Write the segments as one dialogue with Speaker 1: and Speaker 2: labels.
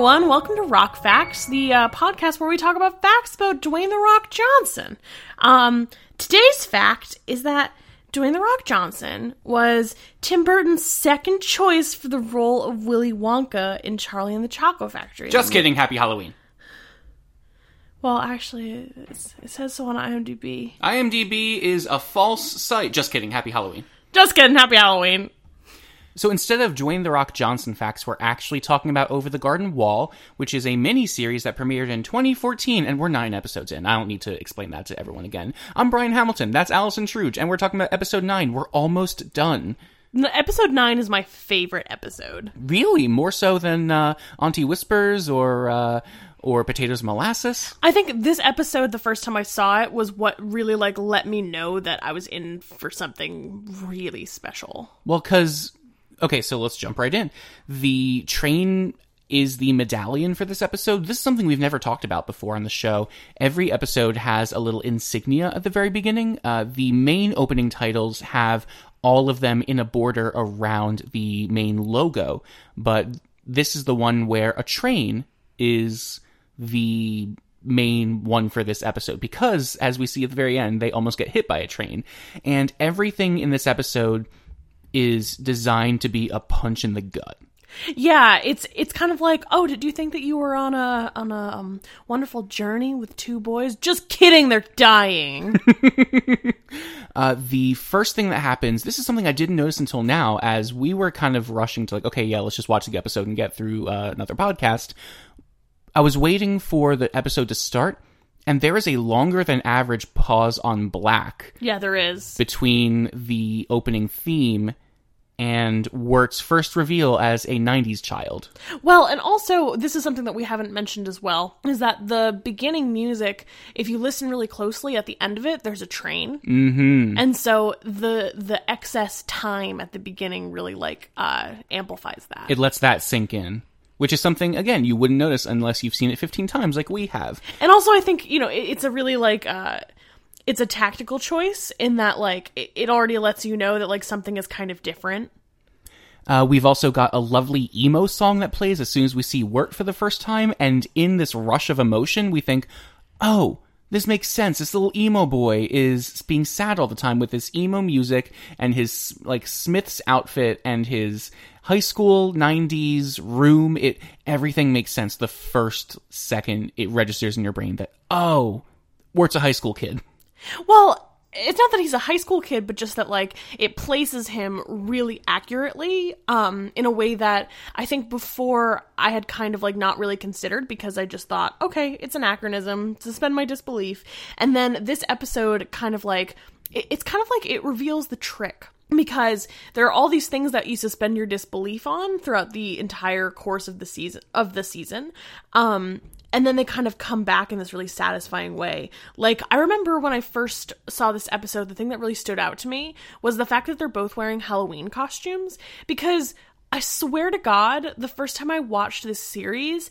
Speaker 1: everyone. Welcome to Rock Facts, the uh, podcast where we talk about facts about Dwayne The Rock Johnson. Um, today's fact is that Dwayne The Rock Johnson was Tim Burton's second choice for the role of Willy Wonka in Charlie and the Chocolate Factory.
Speaker 2: Just kidding. Happy Halloween.
Speaker 1: well, actually, it's, it says so on IMDb.
Speaker 2: IMDb is a false site. Just kidding. Happy Halloween.
Speaker 1: Just kidding. Happy Halloween.
Speaker 2: So instead of Dwayne The Rock Johnson facts, we're actually talking about Over the Garden Wall, which is a mini series that premiered in 2014, and we're nine episodes in. I don't need to explain that to everyone again. I'm Brian Hamilton. That's Allison Truge, and we're talking about episode nine. We're almost done.
Speaker 1: Episode nine is my favorite episode.
Speaker 2: Really, more so than uh, Auntie Whispers or uh, or Potatoes Molasses.
Speaker 1: I think this episode, the first time I saw it, was what really like let me know that I was in for something really special.
Speaker 2: Well, because okay, so let's jump right in. The train is the medallion for this episode. This is something we've never talked about before on the show. Every episode has a little insignia at the very beginning. Uh, the main opening titles have all of them in a border around the main logo, but this is the one where a train is the main one for this episode because as we see at the very end they almost get hit by a train and everything in this episode is designed to be a punch in the gut.
Speaker 1: Yeah, it's it's kind of like, oh, did you think that you were on a on a um, wonderful journey with two boys? Just kidding, they're dying.
Speaker 2: Uh, the first thing that happens, this is something I didn't notice until now, as we were kind of rushing to like, okay, yeah, let's just watch the episode and get through uh, another podcast. I was waiting for the episode to start, and there is a longer than average pause on black
Speaker 1: yeah, there is.
Speaker 2: between the opening theme and Wirt's first reveal as a 90s child.
Speaker 1: Well, and also this is something that we haven't mentioned as well is that the beginning music, if you listen really closely at the end of it, there's a train, mm-hmm. and so the the excess time at the beginning really like uh, amplifies that.
Speaker 2: It lets that sink in, which is something, again, you wouldn't notice unless you've seen it 15 times like we have.
Speaker 1: and also, I think you know it, it's a really like. Uh, it's a tactical choice in that like it, it already lets you know that like something is kind of different
Speaker 2: Uh, we've also got a lovely emo song that plays as soon as we see Wirt for the first time, and in this rush of emotion, we think, oh, this makes sense. This little emo boy is being sad all the time with this emo music and his like Smith's outfit and his high school 90s room. It everything makes sense the first second it registers in your brain that oh, Wirt's a high school kid.
Speaker 1: Well, it's not that he's a high school kid, but just that like it places him really accurately, um, in a way that I think before I had kind of like not really considered because I just thought, okay, it's anachronism, suspend my disbelief. And then this episode kind of like it, it's kind of like it reveals the trick because there are all these things that you suspend your disbelief on throughout the entire course of the season of the season um and then they kind of come back in this really satisfying way. Like i remember when i first saw this episode the thing that really stood out to me was the fact that they're both wearing halloween costumes because i swear to god the first time i watched this series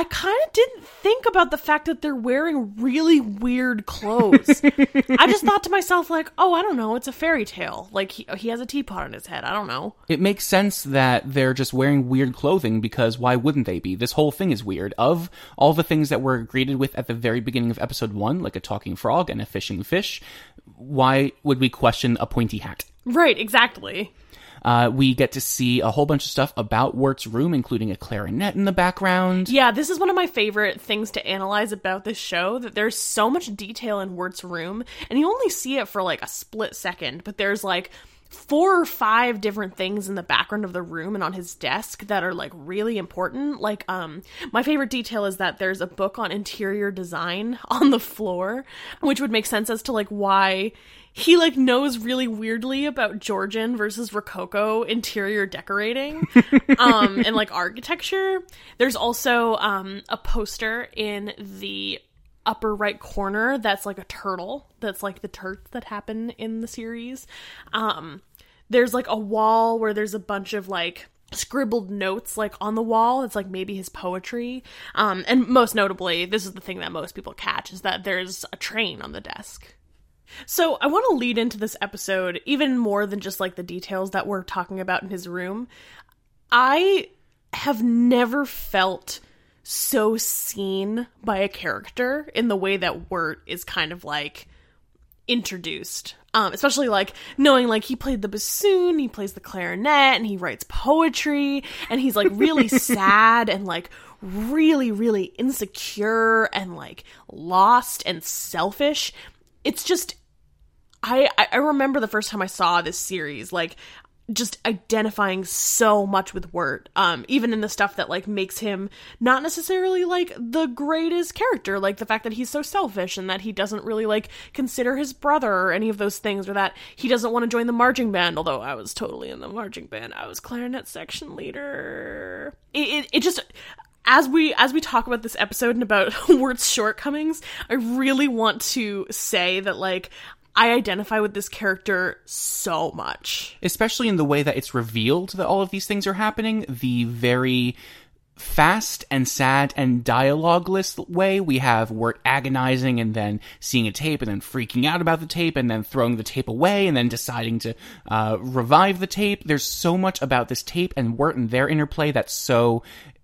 Speaker 1: I kind of didn't think about the fact that they're wearing really weird clothes. I just thought to myself, like, oh, I don't know, it's a fairy tale. Like, he, he has a teapot on his head. I don't know.
Speaker 2: It makes sense that they're just wearing weird clothing because why wouldn't they be? This whole thing is weird. Of all the things that we're greeted with at the very beginning of episode one, like a talking frog and a fishing fish, why would we question a pointy hat?
Speaker 1: Right, exactly.
Speaker 2: Uh, we get to see a whole bunch of stuff about Wirt's room, including a clarinet in the background.
Speaker 1: Yeah, this is one of my favorite things to analyze about this show that there's so much detail in Wirt's room, and you only see it for like a split second, but there's like four or five different things in the background of the room and on his desk that are like really important. Like um my favorite detail is that there's a book on interior design on the floor, which would make sense as to like why he like knows really weirdly about Georgian versus Rococo interior decorating um and like architecture. There's also um a poster in the upper right corner that's like a turtle that's like the turts that happen in the series. Um there's like a wall where there's a bunch of like scribbled notes like on the wall. It's like maybe his poetry. Um and most notably this is the thing that most people catch is that there's a train on the desk. So I want to lead into this episode even more than just like the details that we're talking about in his room. I have never felt so seen by a character in the way that Wirt is kind of like introduced. Um, especially like knowing like he played the bassoon, he plays the clarinet, and he writes poetry, and he's like really sad and like really, really insecure and like lost and selfish. It's just I I remember the first time I saw this series, like just identifying so much with Wirt. Um, even in the stuff that like makes him not necessarily like the greatest character, like the fact that he's so selfish and that he doesn't really like consider his brother or any of those things, or that he doesn't want to join the marching band. Although I was totally in the marching band, I was clarinet section leader. It it, it just as we as we talk about this episode and about Wirt's shortcomings, I really want to say that like I identify with this character so much.
Speaker 2: Especially in the way that it's revealed that all of these things are happening, the very fast and sad and dialogueless way. We have Wirt agonizing and then seeing a tape and then freaking out about the tape and then throwing the tape away and then deciding to uh, revive the tape. There's so much about this tape and Wirt and their interplay that's so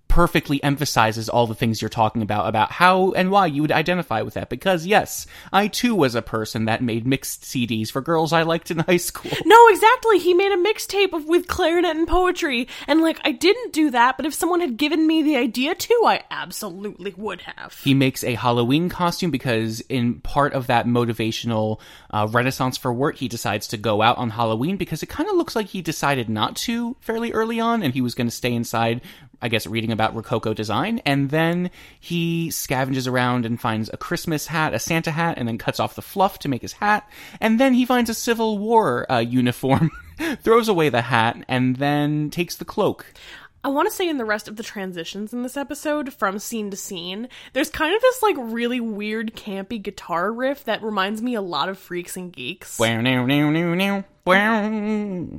Speaker 2: perfectly emphasizes all the things you're talking about about how and why you would identify with that because yes i too was a person that made mixed cds for girls i liked in high school
Speaker 1: No, exactly. He made a mixtape of with clarinet and poetry, and like I didn't do that, but if someone had given me the idea to, I absolutely would have.
Speaker 2: he makes a halloween costume because in part of that motivational uh, renaissance for Wirt he decides to go out on halloween because it kind of looks like he decided not to fairly early on and he was going to stay inside I guess reading about Rococo design, and then he scavenges around and finds a Christmas hat, a Santa hat, and then cuts off the fluff to make his hat, and then he finds a Civil War uh, uniform, throws away the hat, and then takes the cloak.
Speaker 1: I want to say in the rest of the transitions in this episode from scene to scene, there's kind of this like really weird campy guitar riff that reminds me a lot of Freaks and Geeks.
Speaker 2: Wow, now, now, now, now.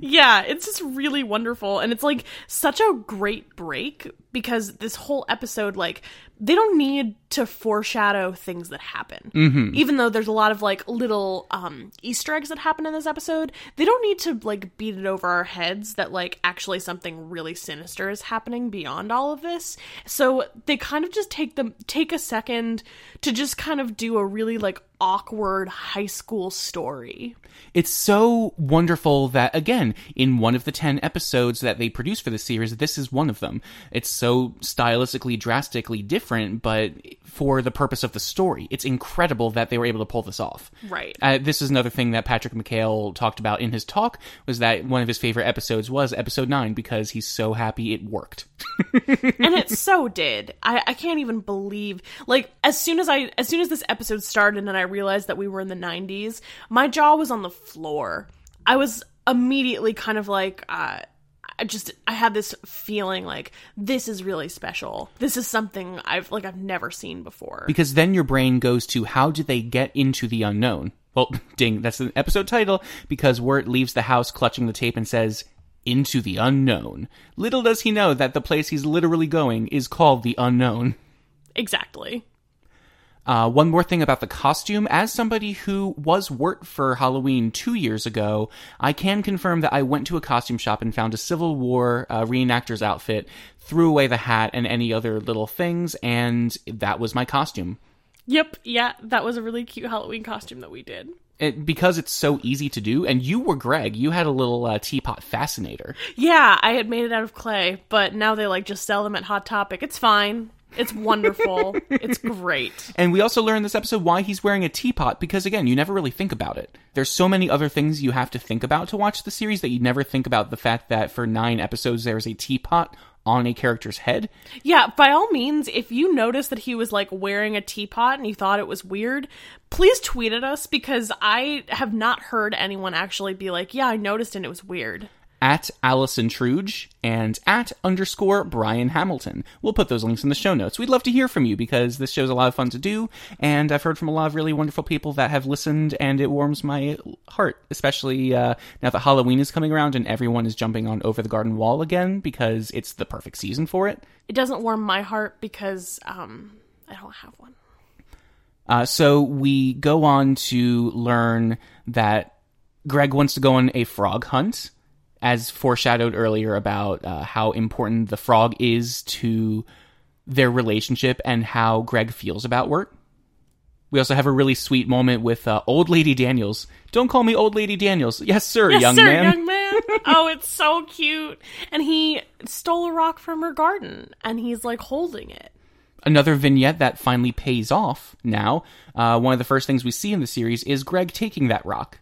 Speaker 1: Yeah, it's just really wonderful. And it's like such a great break because this whole episode, like, they don't need to foreshadow things that happen. Mm-hmm. Even though there's a lot of like little um, Easter eggs that happen in this episode, they don't need to like beat it over our heads that like actually something really sinister is happening beyond all of this. So they kind of just take them take a second to just kind of do a really like awkward high school story.
Speaker 2: It's so wonderful that, again, in one of the 10 episodes that they produce for the series, this is one of them. It's so stylistically, drastically different, but for the purpose of the story. It's incredible that they were able to pull this off.
Speaker 1: Right.
Speaker 2: Uh, this is another thing that Patrick McHale talked about in his talk, was that one of his favorite episodes was episode 9 because he's so happy it worked.
Speaker 1: and it so did. I, I can't even believe like as soon as I as soon as this episode started and I realized that we were in the 90s, my jaw was on the floor. I was immediately kind of like uh I just I had this feeling like this is really special. This is something I've like I've never seen before.
Speaker 2: because then your brain goes to how did they get into the unknown? Well, ding, that's the episode title because Wirt leaves the house clutching the tape and says, into the unknown. Little does he know that the place he's literally going is called the unknown.
Speaker 1: exactly.
Speaker 2: Uh, one more thing about the costume. As somebody who was Wirt for Halloween two years ago, I can confirm that I went to a costume shop and found a Civil War uh, reenactor's outfit, threw away the hat and any other little things, and that was my costume.
Speaker 1: Yep, yeah, that was a really cute Halloween costume that we did.
Speaker 2: it, because it's so easy to do. And you were Greg. You had a little uh, teapot fascinator.
Speaker 1: Yeah, I had made it out of clay, but now they like just sell them at Hot Topic. It's fine. It's wonderful. it's great.
Speaker 2: And we also learned this episode why he's wearing a teapot because again, you never really think about it. There's so many other things you have to think about to watch the series that you never think about the fact that for 9 episodes there's a teapot on a character's head.
Speaker 1: Yeah, by all means, if you noticed that he was like wearing a teapot and you thought it was weird, please tweet at us because I have not heard anyone actually be like, yeah, I noticed and it was weird.
Speaker 2: At Allison Truge and at underscore Brian Hamilton. We'll put those links in the show notes. We'd love to hear from you because this show's a lot of fun to do, and I've heard from a lot of really wonderful people that have listened, and it warms my heart, especially uh, now that Halloween is coming around and everyone is jumping on Over the Garden Wall again because it's the perfect season for it.
Speaker 1: It doesn't warm my heart because um I don't have one.
Speaker 2: Uh, so we go on to learn that Greg wants to go on a frog hunt, as foreshadowed earlier about uh, how important the frog is to their relationship and how Greg feels about Wirt. We also have a really sweet moment with uh, Old Lady Daniels. Don't call me Old Lady Daniels. Yes, sir,
Speaker 1: Yes,
Speaker 2: young
Speaker 1: sir,
Speaker 2: man.
Speaker 1: young man. oh, it's so cute. And he stole a rock from her garden, and he's like holding it.
Speaker 2: Another vignette that finally pays off now. Uh, one of the first things we see in the series is Greg taking that rock.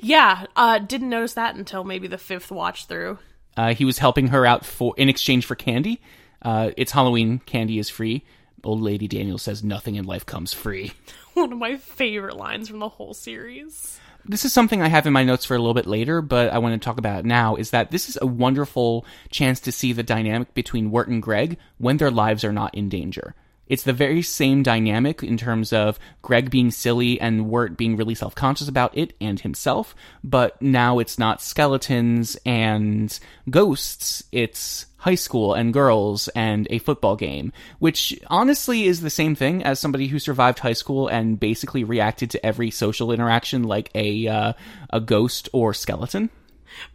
Speaker 1: Yeah, uh, didn't notice that until maybe the fifth watch through.
Speaker 2: Uh, he was helping her out for in exchange for candy. Uh, it's Halloween. Candy is free. Old Lady Daniel says nothing in life comes free.
Speaker 1: One of my favorite lines from the whole series.
Speaker 2: this is something I have in my notes for a little bit later, but I want to talk about it now. Is that this is a wonderful chance to see the dynamic between Wirt and Greg when their lives are not in danger. It's the very same dynamic in terms of Greg being silly and Wirt being really self conscious about it and himself, but now it's not skeletons and ghosts, it's high school and girls and a football game, which honestly is the same thing as somebody who survived high school and basically reacted to every social interaction like a uh, a ghost or skeleton.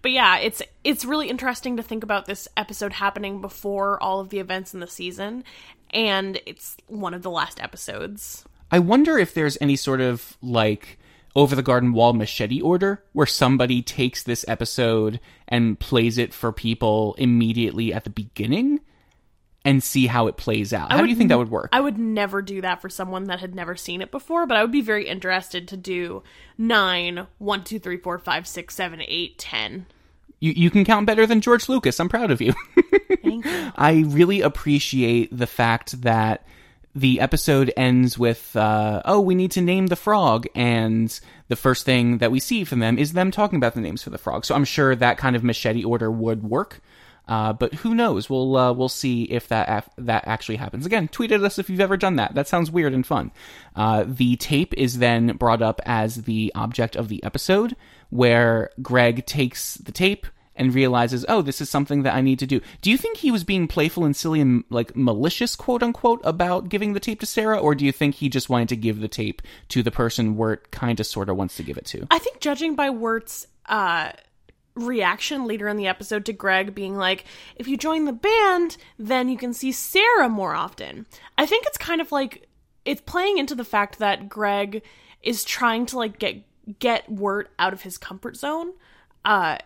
Speaker 1: But yeah, it's it's really interesting to think about this episode happening before all of the events in the season, and it's one of the last episodes.
Speaker 2: I wonder if there's any sort of like over the garden wall machete order where somebody takes this episode and plays it for people immediately at the beginning and see how it plays out. How do you think that would work?
Speaker 1: I would never do that for someone that had never seen it before, but I would be very interested to do nine, one, two, three, four, five, six, seven, eight, ten.
Speaker 2: You you can count better than George Lucas. I'm proud of you.
Speaker 1: Thank you.
Speaker 2: I really appreciate the fact that the episode ends with, uh, oh, we need to name the frog. And the first thing that we see from them is them talking about the names for the frog. So I'm sure that kind of machete order would work. Uh, but who knows? We'll uh, we'll see if that af- that actually happens. Again, tweet at us if you've ever done that. That sounds weird and fun. Uh, the tape is then brought up as the object of the episode, where Greg takes the tape and realizes, oh, this is something that I need to do. Do you think he was being playful and silly and like malicious, quote unquote, about giving the tape to Sarah, or do you think he just wanted to give the tape to the person Wirt kind of sort of wants to give it to?
Speaker 1: I think judging by Wirt's uh, reaction later in the episode to Greg being like, if you join the band, then you can see Sarah more often. I think it's kind of like it's playing into the fact that Greg is trying to like get get Wirt out of his comfort zone. Uh,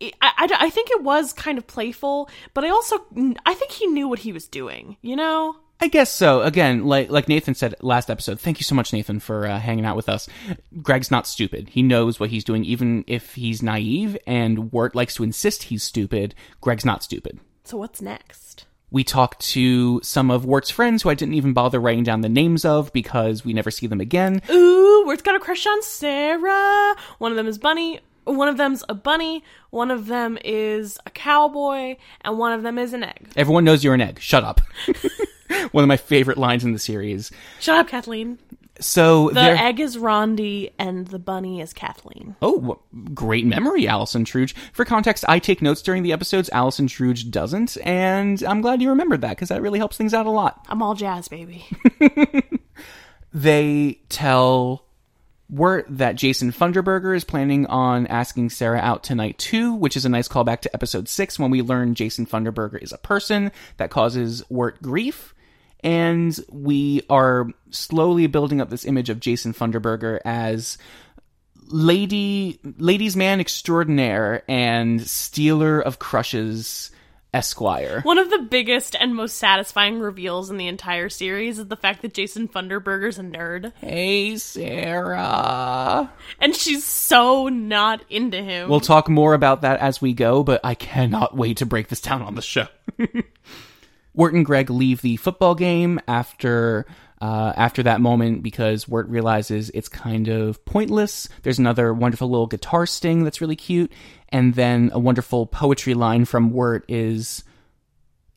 Speaker 1: I, I, I think it was kind of playful, but I also I think he knew what he was doing. You know.
Speaker 2: I guess so. Again, like like Nathan said last episode. Thank you so much, Nathan, for uh, hanging out with us. Greg's not stupid. He knows what he's doing, even if he's naive. And Wirt likes to insist he's stupid. Greg's not stupid.
Speaker 1: So what's next?
Speaker 2: We talk to some of Wirt's friends who I didn't even bother writing down the names of because we never see them again.
Speaker 1: Ooh, Wirt's got a crush on Sarah. One of them is Bunny. One of them's a bunny. One of them is a cowboy, and one of them is an egg.
Speaker 2: Everyone knows you're an egg. Shut up. One of my favorite lines in the series.
Speaker 1: Shut up, Kathleen.
Speaker 2: So
Speaker 1: The
Speaker 2: there.
Speaker 1: egg is Rondi, and the bunny is Kathleen.
Speaker 2: Oh, great memory, Allison Truge. For context, I take notes during the episodes. Allison Truge doesn't, and I'm glad you remembered that because that really helps things out a lot.
Speaker 1: I'm all jazz, baby.
Speaker 2: They tell Wirt that Jason Funderburger is planning on asking Sarah out tonight too, which is a nice callback to episode six when we learn Jason Funderburger is a person that causes Wirt grief. And we are slowly building up this image of Jason Funderburger as lady, ladies' man extraordinaire and stealer of crushes esquire.
Speaker 1: One of the biggest and most satisfying reveals in the entire series is the fact that Jason Funderburger's a nerd.
Speaker 2: Hey, Sarah.
Speaker 1: And she's so not into him.
Speaker 2: We'll talk more about that as we go, but I cannot wait to break this down on the show. Wirt and Greg leave the football game after uh, after that moment because Wirt realizes it's kind of pointless. There's another wonderful little guitar sting that's really cute, and then a wonderful poetry line from Wirt is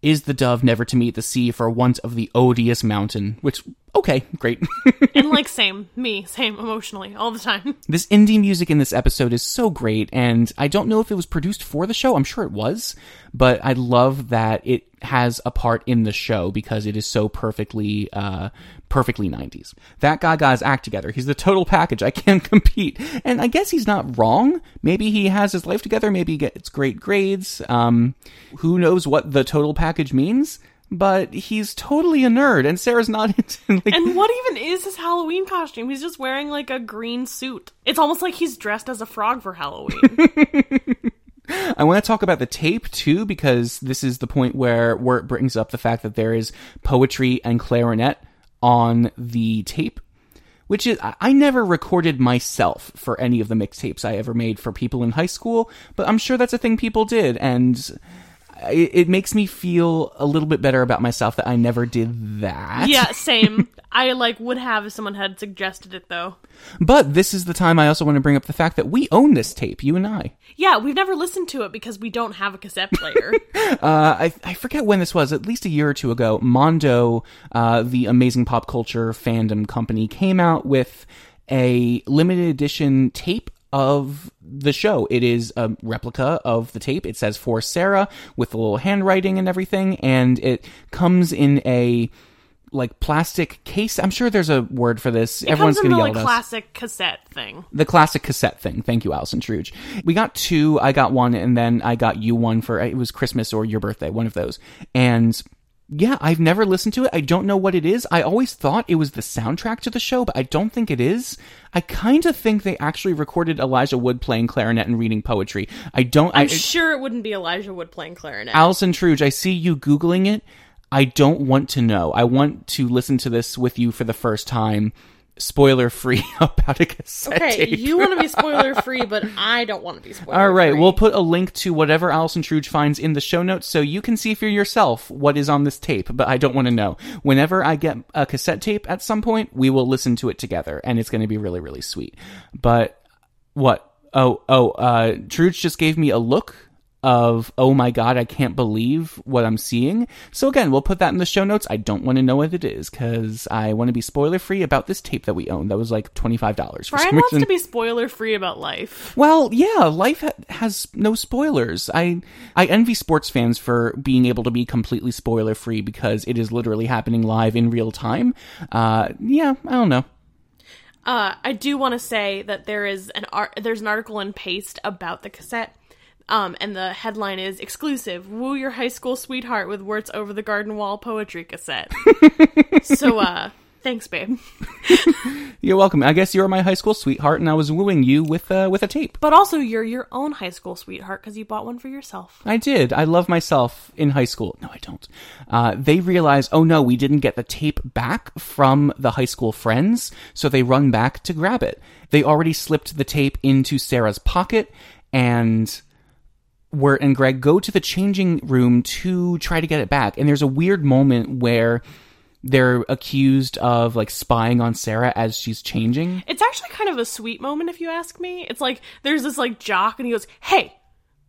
Speaker 2: is the dove never to meet the sea for want of the odious mountain which okay great.
Speaker 1: And like, same, me, same, emotionally, all the time.
Speaker 2: this indie music in this episode is so great and i don't know if it was produced for the show. I'm sure it was but i love that it has a part in the show because it is so perfectly uh perfectly 90s that guy got his act together. He's the total package. I can't compete. And i guess he's not wrong. Maybe he has his life together. Maybe he gets great grades. Um who knows what the total package means but he's totally a nerd, and Sarah's not into like.
Speaker 1: And what even is his Halloween costume? He's just wearing like a green suit. It's almost like he's dressed as a frog for Halloween.
Speaker 2: I want to talk about the tape too, because this is the point where Wirt brings up the fact that there is poetry and clarinet on the tape, which is I I never recorded myself for any of the mixtapes I ever made for people in high school, but I'm sure that's a thing people did, and it, it makes me feel a little bit better about myself that I never did that.
Speaker 1: yeah, same. I like would have if someone had suggested it though.
Speaker 2: But this is the time I also want to bring up the fact that we own this tape, you and I.
Speaker 1: Yeah, we've never listened to it because we don't have a cassette player.
Speaker 2: Uh, I, I forget when this was, at least a year or two ago. Mondo, uh, the amazing pop culture fandom company, came out with a limited edition tape of the show. It is a replica of the tape. It says for Sarah with a little handwriting and everything, and it comes in a like plastic case. I'm sure there's a word for this.
Speaker 1: It
Speaker 2: Everyone's
Speaker 1: comes in
Speaker 2: gonna
Speaker 1: the
Speaker 2: yell
Speaker 1: like
Speaker 2: at us
Speaker 1: classic cassette thing.
Speaker 2: the classic cassette thing. Thank you, Allison Truge. We got two. I got one, and then I got you one for it was Christmas or your birthday, one of those. And yeah, I've never listened to it. I don't know what it is. I always thought it was the soundtrack to the show, but I don't think it is. I kind of think they actually recorded Elijah Wood playing clarinet and reading poetry. I don't.
Speaker 1: I'm
Speaker 2: I,
Speaker 1: sure it wouldn't be Elijah Wood playing clarinet.
Speaker 2: Allison Truge, I see you googling it. I don't want to know. I want to listen to this with you for the first time, spoiler free about a cassette
Speaker 1: okay,
Speaker 2: tape.
Speaker 1: you want to be spoiler free, but I don't want to be spoiler
Speaker 2: All right,
Speaker 1: free.
Speaker 2: we'll put a link to whatever Allison Truge finds in the show notes so you can see for yourself what is on this tape, but I don't want to know. Whenever I get a cassette tape at some point, we will listen to it together and it's going to be really really sweet. But what? Oh, oh, uh Truge just gave me a look of oh my god, I can't believe what I'm seeing. So again, we'll put that in the show notes. I don't want to know what it is cuz I want to be spoiler free about this tape that we own. That was like $25 for
Speaker 1: Brian wants to be spoiler free about life.
Speaker 2: Well, yeah, life ha- has no spoilers. I I envy sports fans for being able to be completely spoiler free because it is literally happening live in real time. Uh, yeah, I don't know.
Speaker 1: Uh, I do want to say that there is an art. There's an article in Paste about the cassette. Um, and the headline is exclusive: "Woo your high school sweetheart with words over the garden wall poetry cassette." so, uh, thanks, babe.
Speaker 2: You're welcome. I guess you're my high school sweetheart, and I was wooing you with uh, with a tape.
Speaker 1: But also, you're your own high school sweetheart because you bought one for yourself.
Speaker 2: I did. I love myself in high school. No, I don't. Uh, they realize, oh no, we didn't get the tape back from the high school friends, so they run back to grab it. They already slipped the tape into Sarah's pocket, and Wirt and Greg go to the changing room to try to get it back. And there's a weird moment where they're accused of like spying on Sarah as she's changing.
Speaker 1: It's actually kind of a sweet moment, if you ask me. It's like there's this like jock, and he goes, "Hey,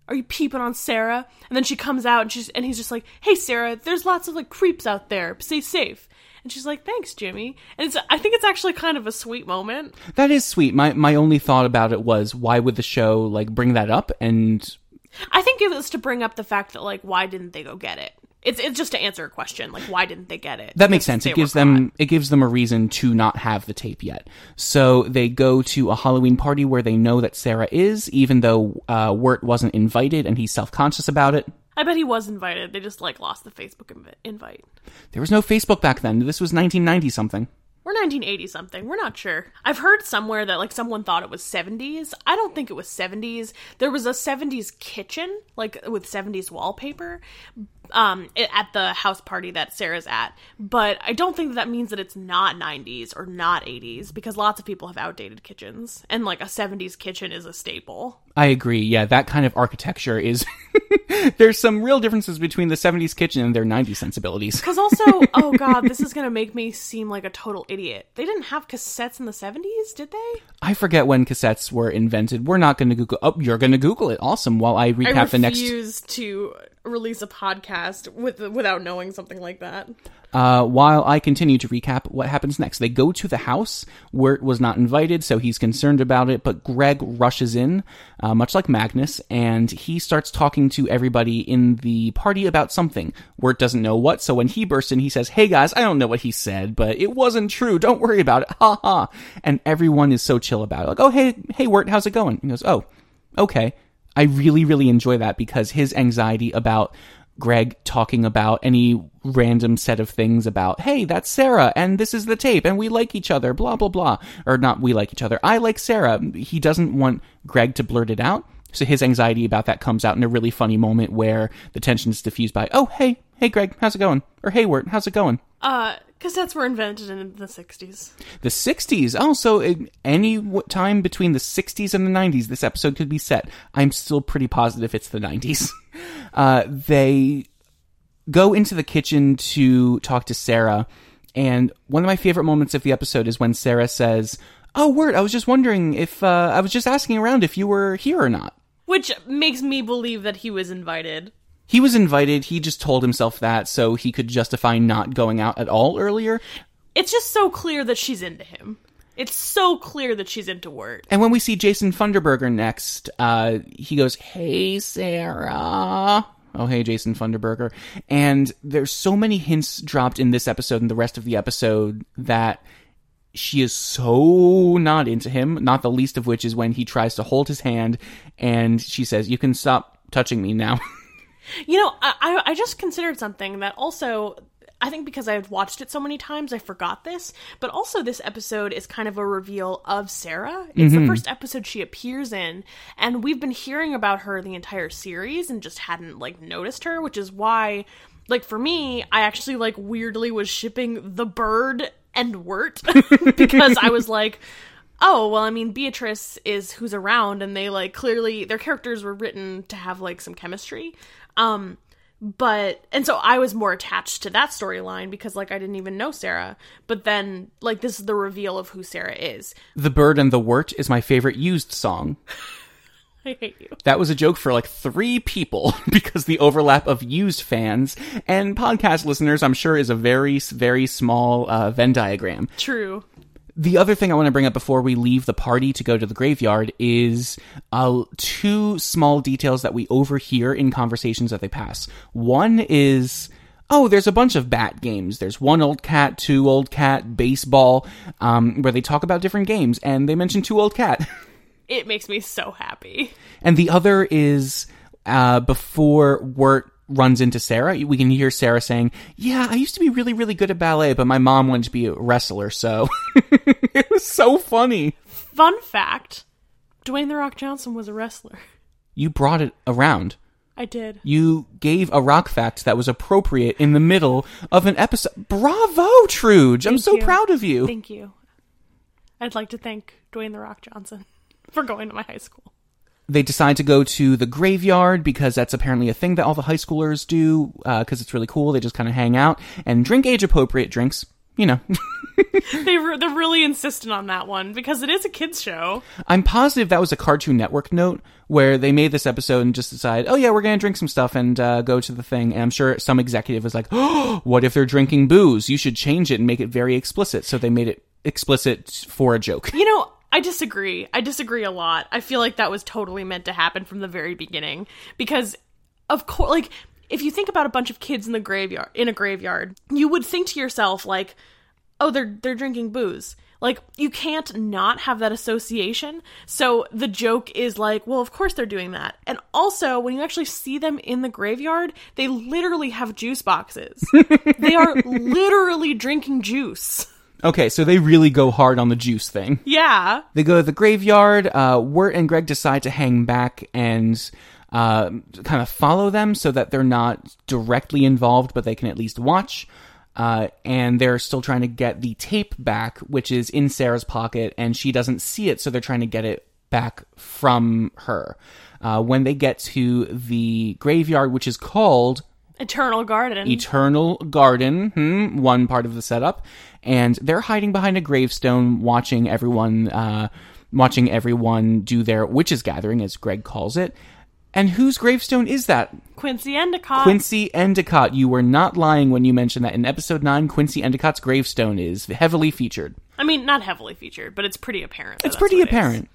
Speaker 1: are you peeping on Sarah?" And then she comes out, and she's and he's just like, "Hey, Sarah, there's lots of like creeps out there. Stay safe." And she's like, "Thanks, Jimmy." And it's I think it's actually kind of a sweet moment.
Speaker 2: That is sweet. My my only thought about it was why would the show like bring that up and
Speaker 1: I think it was to bring up the fact that like why didn't they go get it? It's it's just to answer a question like why didn't they get it?
Speaker 2: That makes sense. It gives them it gives them a reason to not have the tape yet. So they go to a Halloween party where they know that Sarah is, even though uh, Wirt wasn't invited and he's self conscious about it.
Speaker 1: I bet he was invited. They just like lost the Facebook invi- invite.
Speaker 2: There was no Facebook back then. This was 1990 something.
Speaker 1: We're 1980 something. We're not sure. I've heard somewhere that like someone thought it was 70s. I don't think it was 70s. There was a 70s kitchen like with 70s wallpaper um at the house party that Sarah's at. But I don't think that, that means that it's not 90s or not 80s because lots of people have outdated kitchens and like a 70s kitchen is a staple.
Speaker 2: I agree. Yeah, that kind of architecture is. There's some real differences between the 70s kitchen and their 90s sensibilities.
Speaker 1: Cuz also, oh god, this is going to make me seem like a total idiot. They didn't have cassettes in the 70s, did they?
Speaker 2: I forget when cassettes were invented. We're not going to Google. Oh, you're going to Google it. Awesome. While I
Speaker 1: I
Speaker 2: recap the next.
Speaker 1: refuse to release a podcast with without knowing something like that.
Speaker 2: Uh, while I continue to recap what happens next, they go to the house. Wirt was not invited, so he's concerned about it. But Greg rushes in, uh, much like Magnus, and he starts talking to everybody in the party about something. Wirt doesn't know what, so when he bursts in, he says, "Hey guys, I don't know what he said, but it wasn't true. Don't worry about it." Ha ha! And everyone is so chill about it. Like, "Oh hey, hey Wirt, how's it going?" He goes, "Oh, okay." I really, really enjoy that because his anxiety about Greg talking about any random set of things about, hey, that's Sarah, and this is the tape, and we like each other, blah, blah, blah. Or not we like each other, I like Sarah. He doesn't want Greg to blurt it out. So his anxiety about that comes out in a really funny moment where the tension is diffused by, oh, hey, hey, Greg, how's it going? Or hey, Wirt, how's it going?
Speaker 1: Uh, cassettes were invented in the 60s.
Speaker 2: The 60s. Oh, so in any time between the 60s and the 90s, this episode could be set. I'm still pretty positive it's the 90s. Uh, they go into the kitchen to talk to Sarah, and one of my favorite moments of the episode is when Sarah says, Oh, Wirt, I was just wondering if, uh, I was just asking around if you were here or not.
Speaker 1: Which makes me believe that he was invited.
Speaker 2: He was invited, he just told himself that so he could justify not going out at all earlier.
Speaker 1: It's just so clear that she's into him. It's so clear that she's into Wirt.
Speaker 2: And when we see Jason Funderburger next, uh, he goes, Hey, Sarah. Oh, hey, Jason Funderburger. And there's so many hints dropped in this episode and the rest of the episode that she is so not into him, not the least of which is when he tries to hold his hand and she says, You can stop touching me now.
Speaker 1: You know, I, I I just considered something that also I think because I've watched it so many times, I forgot this. But also, this episode is kind of a reveal of Sarah. It's the mm-hmm. first episode she appears in, and we've been hearing about her the entire series and just hadn't like noticed her, which is why, like for me, I actually like weirdly was shipping the bird and Wirt because I was like. Oh, well, I mean, Beatrice is who's around, and they like clearly their characters were written to have like some chemistry. Um, but and so I was more attached to that storyline because like I didn't even know Sarah. But then like this is the reveal of who Sarah is.
Speaker 2: the Bird and the Worm is my favorite used song.
Speaker 1: I hate you.
Speaker 2: That was a joke for like three people because the overlap of used fans and podcast listeners, I'm sure, is a very, very small uh, Venn diagram.
Speaker 1: True.
Speaker 2: The other thing I want to bring up before we leave the party to go to the graveyard is uh, two small details that we overhear in conversations that they pass. One is, oh, there's a bunch of bat games. There's one old cat, two old cat, baseball, um, where they talk about different games, and they mention two old cat.
Speaker 1: It makes me so happy.
Speaker 2: And the other is uh, before Wirt runs into Sarah, we can hear Sarah saying, Yeah, I used to be really, really good at ballet, but my mom wanted to be a wrestler, so it was so funny.
Speaker 1: Fun fact: Dwayne the Rock Johnson was a wrestler.
Speaker 2: You brought it around.
Speaker 1: I did.
Speaker 2: You gave a rock fact that was appropriate in the middle of an episode. Bravo, Truge! I'm so
Speaker 1: you.
Speaker 2: proud of you.
Speaker 1: Thank you. I'd like to thank Dwayne the Rock Johnson for going to my high school.
Speaker 2: They decide to go to the graveyard because that's apparently a thing that all the high schoolers do because it's really cool. They just kind of hang out and drink age appropriate drinks. You know,
Speaker 1: They re- they're really insistent on that one because it is a kids show.
Speaker 2: I'm positive that was a Cartoon Network note where they made this episode and just decided, oh yeah, we're gonna drink some stuff and uh, go to the thing. And I'm sure some executive was like, oh, what if they're drinking booze? You should change it and make it very explicit. So they made it explicit for a joke.
Speaker 1: You know, I disagree. I disagree a lot. I feel like that was totally meant to happen from the very beginning because of course like if you think about a bunch of kids in the graveyard in a graveyard, you would think to yourself like, "Oh, they're they're drinking booze." Like you can't not have that association. So the joke is like, well, of course they're doing that. And also, when you actually see them in the graveyard, they literally have juice boxes. they are literally drinking juice.
Speaker 2: Okay, so they really go hard on the juice thing.
Speaker 1: Yeah.
Speaker 2: They go to the graveyard. Uh, Wirt and Greg decide to hang back and uh, kind of follow them so that they're not directly involved, but they can at least watch. Uh, and they're still trying to get the tape back, which is in Sarah's pocket, and she doesn't see it, so they're trying to get it back from her. Uh, when they get to the graveyard, which is called
Speaker 1: Eternal Garden.
Speaker 2: Eternal Garden, hmm, one part of the setup, and they're hiding behind a gravestone, watching everyone, uh, watching everyone do their witches gathering, as Greg calls it. And whose gravestone is that?
Speaker 1: Quincy Endicott.
Speaker 2: Quincy Endicott. You were not lying when you mentioned that in episode nine. Quincy Endicott's gravestone is heavily featured.
Speaker 1: I mean, not heavily featured, but it's pretty apparent.
Speaker 2: It's pretty
Speaker 1: what it
Speaker 2: apparent.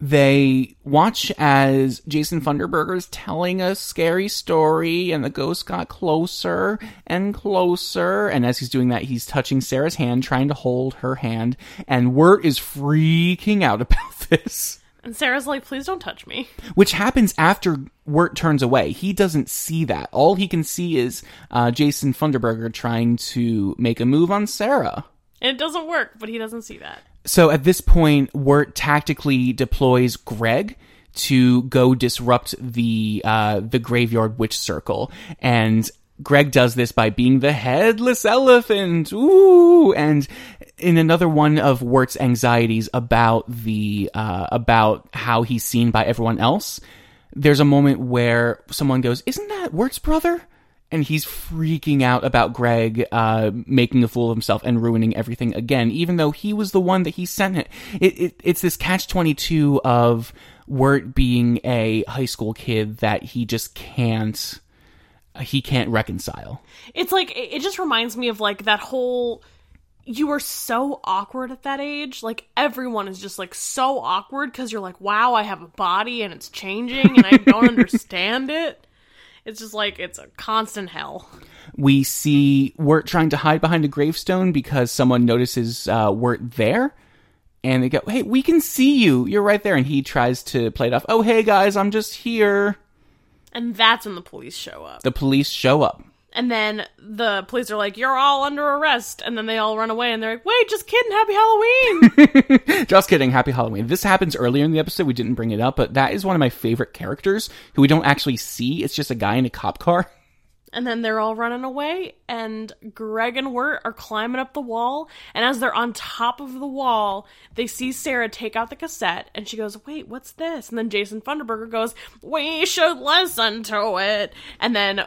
Speaker 2: They watch as Jason Funderburger is telling a scary story, and the ghost got closer and closer. And as he's doing that, he's touching Sarah's hand, trying to hold her hand. And Wirt is freaking out about this.
Speaker 1: And Sarah's like, please don't touch me.
Speaker 2: which happens after Wirt turns away. He doesn't see that. All he can see is uh, Jason Funderburger trying to make a move on Sarah.
Speaker 1: And it doesn't work, but he doesn't see that.
Speaker 2: So at this point, Wirt tactically deploys Greg to go disrupt the uh, the graveyard witch circle, and Greg does this by being the headless elephant. Ooh, and in another one of Wirt's anxieties about the uh, about how he's seen by everyone else, there's a moment where someone goes, "Isn't that Wirt's brother?" And he's freaking out about Greg uh, making a fool of himself and ruining everything again, even though he was the one that he sent it. it, it it's this catch twenty two of Wirt being a high school kid that he just can't he can't reconcile.
Speaker 1: It's like it it just reminds me of like that whole you were so awkward at that age. Like everyone is just like so awkward because you're like, wow, I have a body and it's changing and I don't understand it. It's just like it's a constant hell.
Speaker 2: We see Wirt trying to hide behind a gravestone because someone notices uh, Wirt there. And they go, hey, we can see you. You're right there. And he tries to play it off. Oh, hey, guys, I'm just here.
Speaker 1: And that's when the police show up.
Speaker 2: The police show up.
Speaker 1: And then the police are like, you're all under arrest. And then they all run away and they're like, wait, just kidding, happy Halloween.
Speaker 2: Just kidding. Happy Halloween. This happens earlier in the episode. We didn't bring it up, but that is one of my favorite characters who we don't actually see. It's just a guy in a cop car.
Speaker 1: and then they're all running away. And Greg and Wirt are climbing up the wall. And as they're on top of the wall, they see Sarah take out the cassette. And she goes, wait, what's this? And then Jason Funderburger goes, we should listen to it. And then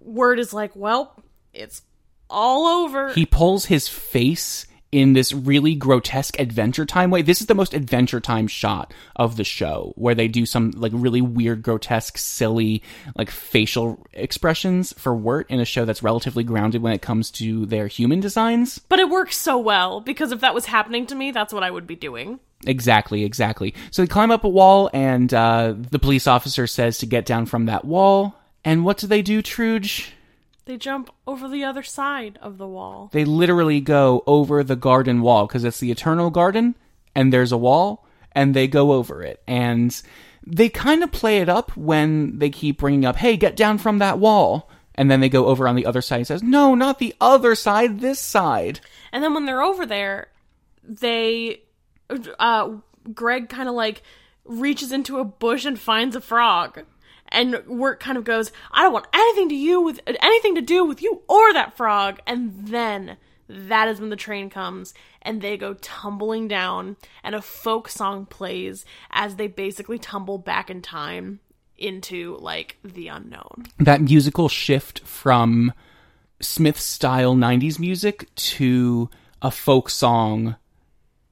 Speaker 1: Wirt is like, well, it's all over.
Speaker 2: He pulls his face in this really grotesque Adventure Time way. This is the most Adventure Time shot of the show, where they do some like really weird, grotesque, silly, like facial expressions for Wirt in a show that's relatively grounded when it comes to their human designs.
Speaker 1: but it works so well because if that was happening to me, that's what I would be doing.
Speaker 2: Exactly, exactly. So they climb up a wall, and uh, the police officer says to get down from that wall. And what do they do, Truge?
Speaker 1: They jump over the other side of the wall.
Speaker 2: They literally go over the garden wall because it's the eternal garden, and there's a wall, and they go over it. And they kind of play it up when they keep bringing up, "Hey, get down from that wall." And then they go over on the other side and says, "No, not the other side, this side."
Speaker 1: And then when they're over there, they uh Greg kind of like reaches into a bush and finds a frog. And Wirt kind of goes, "I don't want anything to you with anything to do with you or that frog." And then that is when the train comes and they go tumbling down and a folk song plays as they basically tumble back in time into like the unknown.
Speaker 2: that musical shift from Smith style 90s music to a folk song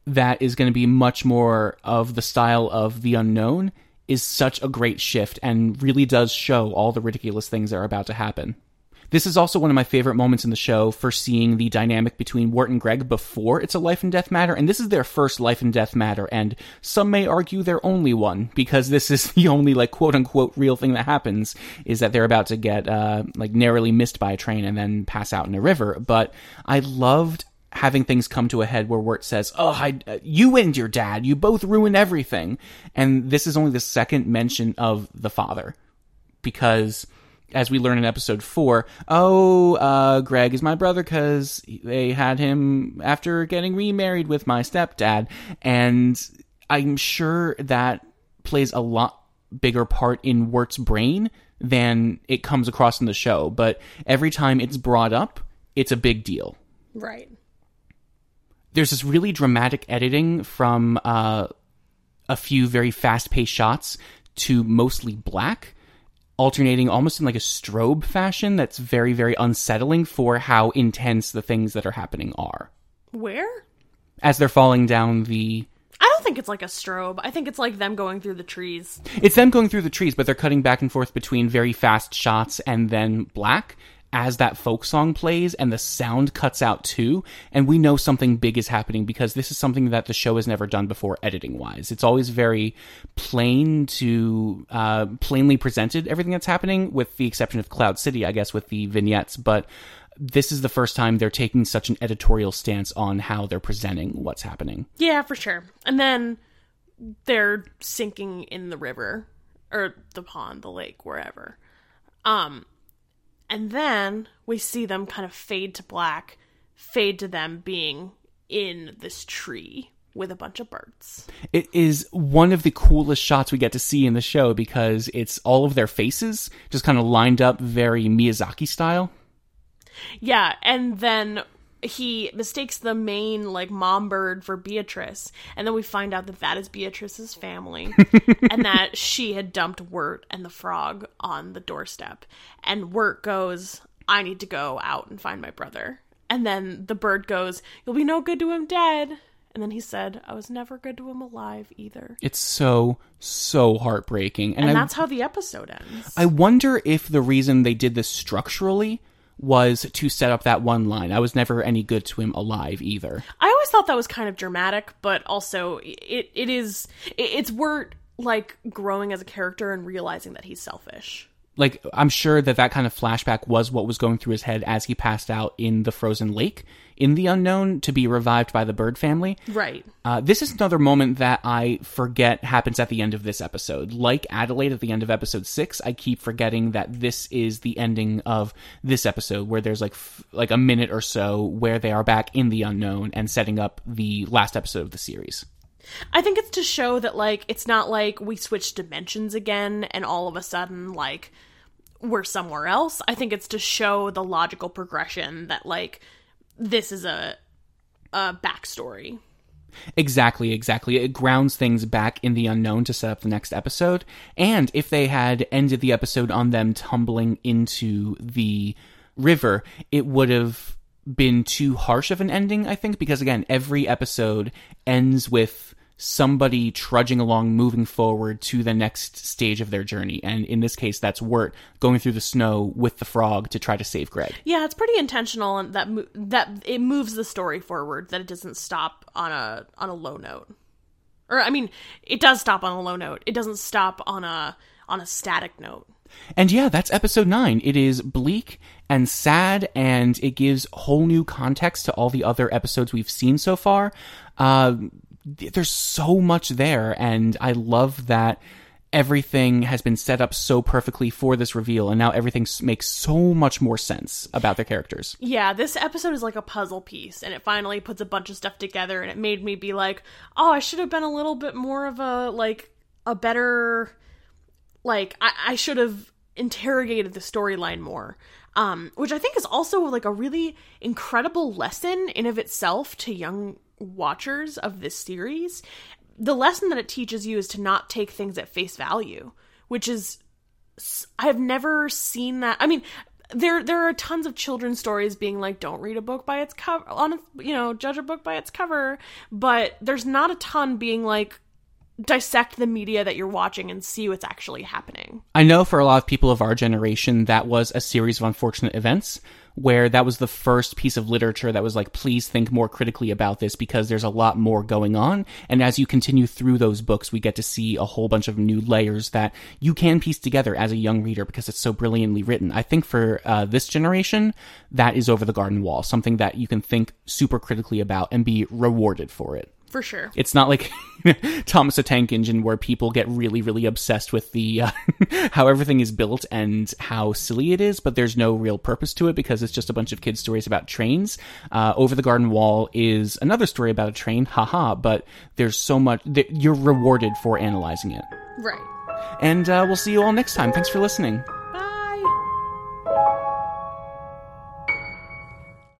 Speaker 2: that is going to be much more of the style of the unknown is such a great shift and really does show all the ridiculous things that are about to happen. This is also one of my favorite moments in the show for seeing the dynamic between Wirt and Greg before it's a life and death matter, and this is their first life and death matter, and some may argue their only one, because this is the only, like, quote unquote real thing that happens, is that they're about to get, uh, like, narrowly missed by a train and then pass out in a river. But I loved having things come to a head where Wirt says, "Oh, I, uh, you and your dad, you both ruined everything," and this is only the second mention of the father, because as we learn in episode four, oh, uh, Greg is my brother because they had him after getting remarried with my stepdad, and I'm sure that plays a lot bigger part in Wirt's brain than it comes across in the show. But every time it's brought up, it's a big deal
Speaker 1: Right.
Speaker 2: There's this really dramatic editing from uh, a few very fast paced shots to mostly black, alternating almost in like a strobe fashion that's very, very unsettling for how intense the things that are happening are.
Speaker 1: Where?
Speaker 2: As they're falling down the.
Speaker 1: I don't think it's like a strobe. I think it's like them going through the trees.
Speaker 2: It's them going through the trees, but they're cutting back and forth between very fast shots and then black as that folk song plays and the sound cuts out too. And we know something big is happening because this is something that the show has never done before editing wise. It's always very plain to, uh, plainly presented everything that's happening with the exception of Cloud City, I guess, with the vignettes. But this is the first time they're taking such an editorial stance on how they're presenting what's happening.
Speaker 1: Yeah, for sure. And then they're sinking in the river or the pond, the lake, wherever. Um, and then we see them kind of fade to black, fade to them being in this tree with a bunch of birds.
Speaker 2: It is one of the coolest shots we get to see in the show because it's all of their faces just kind of lined up very Miyazaki style.
Speaker 1: Yeah, and then he mistakes the main like mom bird for Beatrice, and then we find out that that is Beatrice's family, and that she had dumped Wirt and the frog on the doorstep, and Wirt goes, "I need to go out and find my brother," and then the bird goes, "You'll be no good to him dead," and then he said, "I was never good to him alive either,"
Speaker 2: It's so so heartbreaking, and,
Speaker 1: and
Speaker 2: I
Speaker 1: that's how the episode ends.
Speaker 2: I wonder if the reason they did this structurally was to set up that one line. I was never any good to him alive either.
Speaker 1: I always thought that was kind of dramatic, but also it it is it, it's Wirt like growing as a character and realizing that he's selfish.
Speaker 2: Like I'm sure that that kind of flashback was what was going through his head as he passed out in the frozen lake in the unknown to be revived by the bird family.
Speaker 1: Right.
Speaker 2: Uh, this is another moment that I forget happens at the end of this episode. Like Adelaide at the end of episode six, I keep forgetting that this is the ending of this episode, where there's like f- like a minute or so where they are back in the unknown and setting up the last episode of the series.
Speaker 1: I think it's to show that like it's not like we switch dimensions again and all of a sudden like we're somewhere else. I think it's to show the logical progression that like this is a a backstory.
Speaker 2: Exactly, exactly. It grounds things back in the unknown to set up the next episode. And if they had ended the episode on them tumbling into the river, it would have been too harsh of an ending, I think, because again, every episode ends with somebody trudging along, moving forward to the next stage of their journey. And in this case, that's Wirt going through the snow with the frog to try to save Greg.
Speaker 1: Yeah, it's pretty intentional and that mo- that it moves the story forward that it doesn't stop on a on a low note. Or I mean, it does stop on a low note. It doesn't stop on a on a static note.
Speaker 2: And yeah, that's episode nine. It is bleak and sad, and it gives whole new context to all the other episodes we've seen so far. Uh, there's so much there, and I love that everything has been set up so perfectly for this reveal, and now everything makes so much more sense about their characters.
Speaker 1: Yeah, this episode is like a puzzle piece, and it finally puts a bunch of stuff together, and it made me be like, oh, I should have been a little bit more of a like a better like I, I should have interrogated the storyline more. Um, which I think is also like a really incredible lesson in of itself to young watchers of this series. The lesson that it teaches you is to not take things at face value, which is I've never seen that. I mean, there there are tons of children's stories being like, don't read a book by its cover, on a, you know, judge a book by its cover. But there's not a ton being like, dissect the media that you're watching and see what's actually happening.
Speaker 2: I know for a lot of people of our generation, that was a series of unfortunate events where that was the first piece of literature that was like, please think more critically about this because there's a lot more going on. And as you continue through those books, we get to see a whole bunch of new layers that you can piece together as a young reader because it's so brilliantly written. I think for uh, this generation, that is over the garden wall, something that you can think super critically about and be rewarded for it.
Speaker 1: For sure.
Speaker 2: It's not like Thomas the Tank Engine where people get really, really obsessed with the uh, how everything is built and how silly it is, but there's no real purpose to it because it's just a bunch of kids' stories about trains. Uh, Over the Garden Wall is another story about a train, haha, but there's so much that you're rewarded for analyzing it.
Speaker 1: Right.
Speaker 2: And uh, we'll see you all next time. Thanks for listening.